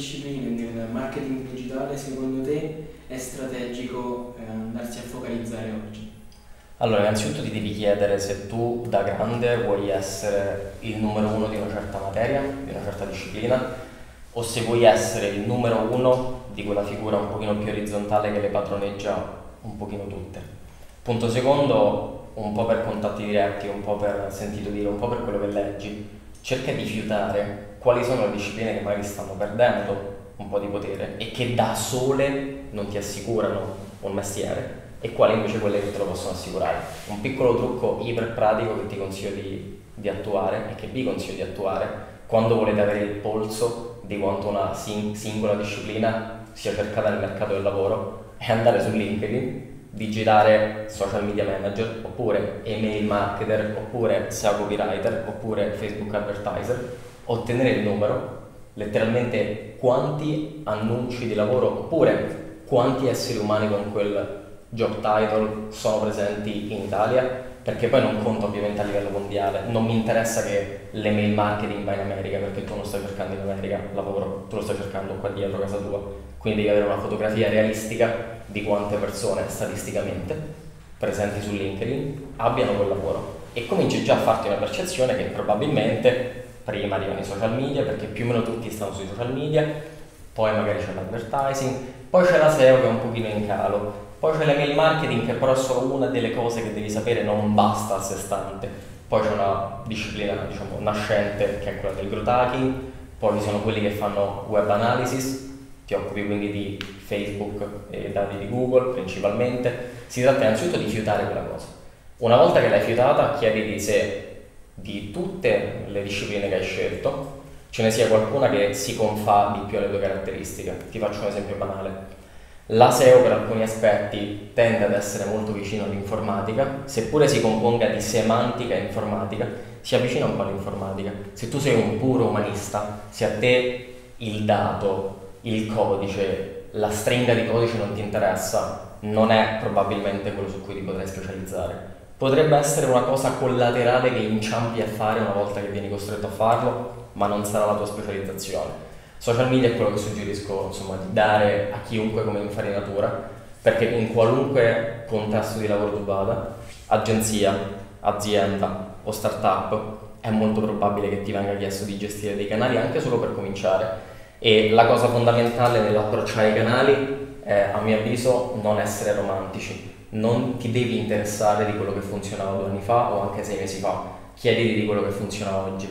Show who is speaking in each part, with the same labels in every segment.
Speaker 1: discipline nel marketing digitale secondo te è strategico eh, andarsi a focalizzare oggi?
Speaker 2: Allora, innanzitutto ti devi chiedere se tu da grande vuoi essere il numero uno di una certa materia, di una certa disciplina, o se vuoi essere il numero uno di quella figura un pochino più orizzontale che le padroneggia un pochino tutte. Punto secondo, un po' per contatti diretti, un po' per sentito dire, un po' per quello che leggi, cerca di fiutare quali sono le discipline che magari stanno perdendo un po' di potere e che da sole non ti assicurano un mestiere e quali invece quelle che te lo possono assicurare. Un piccolo trucco iper pratico che ti consiglio di, di attuare e che vi consiglio di attuare quando volete avere il polso di quanto una sing- singola disciplina sia cercata nel mercato del lavoro è andare su LinkedIn, digitare social media manager oppure email marketer oppure SEO copywriter oppure Facebook advertiser, ottenere il numero, letteralmente quanti annunci di lavoro oppure quanti esseri umani con quel job title sono presenti in Italia, perché poi non conta ovviamente a livello mondiale, non mi interessa che l'email marketing va in America perché tu non stai cercando in America lavoro, tu lo stai cercando qua dietro casa tua, quindi devi avere una fotografia realistica di quante persone statisticamente presenti su LinkedIn abbiano quel lavoro. E cominci già a farti una percezione che probabilmente prima arrivano i social media perché più o meno tutti stanno sui social media, poi magari c'è l'advertising, poi c'è la SEO che è un pochino in calo, poi c'è l'email marketing che però è solo una delle cose che devi sapere, non basta a sé stante. Poi c'è una disciplina diciamo, nascente che è quella del growth hacking, poi ci sono quelli che fanno web analysis, ti occupi quindi di Facebook e dati di Google principalmente. Si tratta innanzitutto di fiutare quella cosa. Una volta che l'hai fiutata, chiediti se di tutte le discipline che hai scelto ce ne sia qualcuna che si confà di più alle tue caratteristiche. Ti faccio un esempio banale la SEO per alcuni aspetti tende ad essere molto vicino all'informatica, seppure si componga di semantica e informatica, si avvicina un po' all'informatica. Se tu sei un puro umanista, se a te il dato, il codice, la stringa di codice non ti interessa, non è probabilmente quello su cui ti potrai specializzare. Potrebbe essere una cosa collaterale che inciampi a fare una volta che vieni costretto a farlo, ma non sarà la tua specializzazione. Social media è quello che suggerisco insomma, di dare a chiunque come infarinatura, perché in qualunque contesto di lavoro tu vada, agenzia, azienda o startup, è molto probabile che ti venga chiesto di gestire dei canali anche solo per cominciare. E la cosa fondamentale nell'approcciare i canali è, a mio avviso, non essere romantici. Non ti devi interessare di quello che funzionava due anni fa o anche sei mesi fa, chiediti di quello che funziona oggi.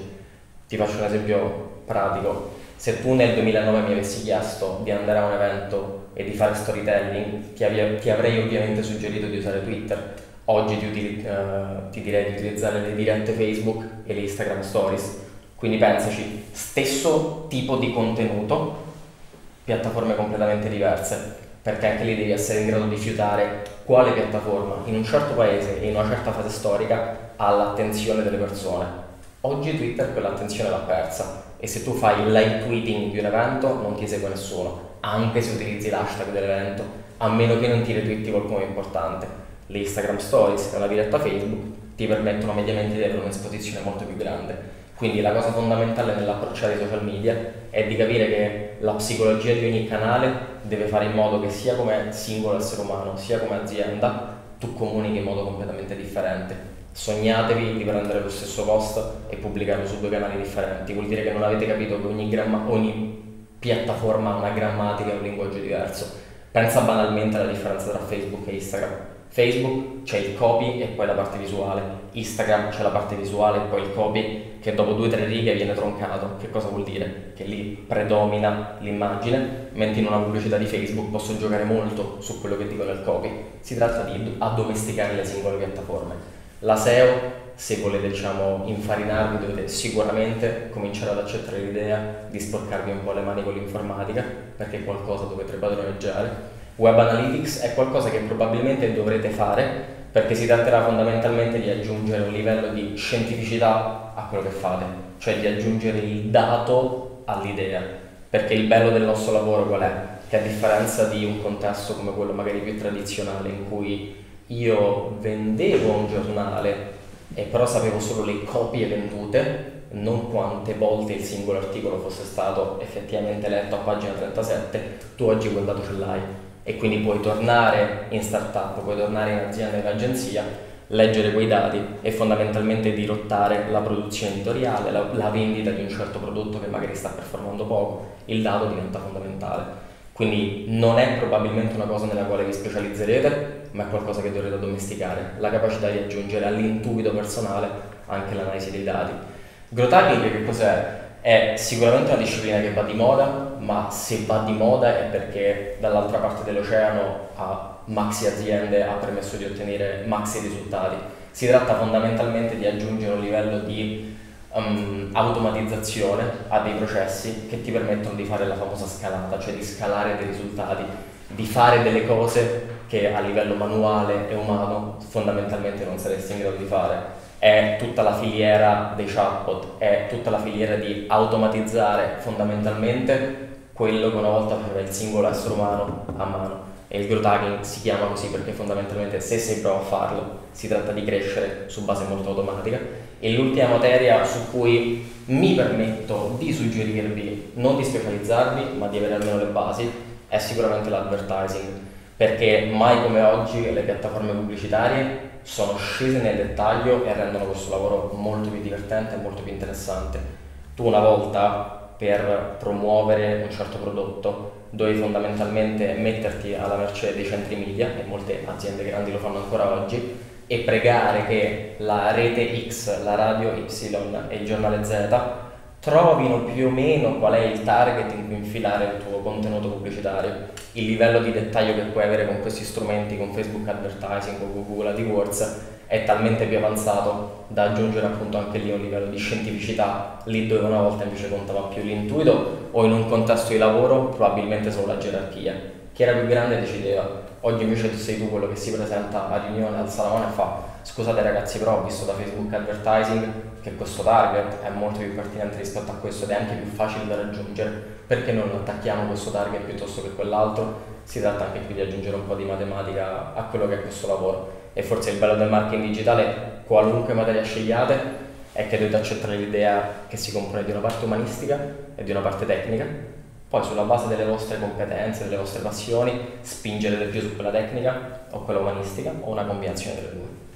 Speaker 2: Ti faccio un esempio pratico se tu nel 2009 mi avessi chiesto di andare a un evento e di fare storytelling, ti, avia, ti avrei ovviamente suggerito di usare Twitter. Oggi ti, util, uh, ti, direi di utilizzare le dirette Facebook e le Instagram Stories. Quindi pensaci, stesso tipo di contenuto, piattaforme completamente diverse, perché anche lì devi essere in grado di fiutare quale piattaforma in un certo paese e in una certa fase storica ha l'attenzione delle persone. Oggi Twitter quell'attenzione l'ha persa e se tu fai il live tweeting di un evento non ti segue nessuno, anche se utilizzi l'hashtag dell'evento, a meno che non ti retweeti qualcuno importante. Le Instagram Stories e una diretta Facebook ti permettono mediamente di avere un'esposizione molto più grande. Quindi la cosa fondamentale nell'approcciare i social media è di capire che la psicologia di ogni canale deve fare in modo che sia come singolo essere umano, sia come azienda, tu comunichi in modo completamente differente sognatevi di prendere lo stesso post e pubblicarlo su due canali differenti, vuol dire che non avete capito che ogni, gramma, ogni piattaforma ha una grammatica e un linguaggio diverso. Pensa banalmente alla differenza tra Facebook e Instagram. Facebook c'è il copy e poi la parte visuale, Instagram c'è la parte visuale e poi il copy che dopo due o tre righe viene troncato. Che cosa vuol dire? Che lì predomina l'immagine, mentre in una pubblicità di Facebook posso giocare molto su quello che dico nel copy. Si tratta di addomesticare le singole piattaforme. La SEO, se volete diciamo, infarinarvi, dovete sicuramente cominciare ad accettare l'idea di sporcarvi un po' le mani con l'informatica, perché qualcosa dovete padroneggiare. Web Analytics è qualcosa che probabilmente dovrete fare perché si tratterà fondamentalmente di aggiungere un livello di scientificità a quello che fate, cioè di aggiungere il dato all'idea. Perché il bello del nostro lavoro qual è? Che a differenza di un contesto come quello magari più tradizionale in cui io vendevo un giornale e però sapevo solo le copie vendute, non quante volte il singolo articolo fosse stato effettivamente letto a pagina 37, tu oggi quel dato ce l'hai e quindi puoi tornare in startup, puoi tornare in azienda, in agenzia, leggere quei dati e fondamentalmente dirottare la produzione editoriale, la, la vendita di un certo prodotto che magari sta performando poco, il dato diventa fondamentale. Quindi non è probabilmente una cosa nella quale vi specializzerete, ma è qualcosa che dovrete addomesticare, la capacità di aggiungere all'intuito personale anche l'analisi dei dati. Growth hacking che cos'è? È sicuramente una disciplina che va di moda, ma se va di moda è perché dall'altra parte dell'oceano a maxi aziende ha permesso di ottenere maxi risultati. Si tratta fondamentalmente di aggiungere un livello di um, automatizzazione a dei processi che ti permettono di fare la famosa scalata, cioè di scalare dei risultati, di fare delle cose che a livello manuale e umano fondamentalmente non saresti in grado di fare. È tutta la filiera dei chatbot, è tutta la filiera di automatizzare fondamentalmente quello che una volta faceva il singolo essere umano a mano. E il growth hacking si chiama così perché fondamentalmente se sei bravo a farlo si tratta di crescere su base molto automatica. E l'ultima materia su cui mi permetto di suggerirvi non di specializzarvi ma di avere almeno le basi è sicuramente l'advertising perché mai come oggi le piattaforme pubblicitarie sono scese nel dettaglio e rendono questo lavoro molto più divertente e molto più interessante. Tu una volta per promuovere un certo prodotto dovevi fondamentalmente metterti alla mercé dei centri media e molte aziende grandi lo fanno ancora oggi e pregare che la rete X, la radio Y e il giornale Z trovino più o meno qual è il target in cui infilare il tuo contenuto pubblicitario. Il livello di dettaglio che puoi avere con questi strumenti, con Facebook Advertising o Google AdWords, è talmente più avanzato da aggiungere appunto anche lì un livello di scientificità, lì dove una volta invece contava più l'intuito o in un contesto di lavoro probabilmente solo la gerarchia. Chi era più grande decideva. Oggi invece sei tu quello che si presenta a riunione al salone e fa scusate ragazzi però ho visto da Facebook Advertising che questo target è molto più pertinente rispetto a questo ed è anche più facile da raggiungere, perché non attacchiamo questo target piuttosto che quell'altro? Si tratta anche qui di aggiungere un po' di matematica a quello che è questo lavoro e forse il bello del marketing digitale, qualunque materia scegliate, è che dovete accettare l'idea che si compone di una parte umanistica e di una parte tecnica, poi sulla base delle vostre competenze, delle vostre passioni, spingere di più su quella tecnica o quella umanistica o una combinazione delle due.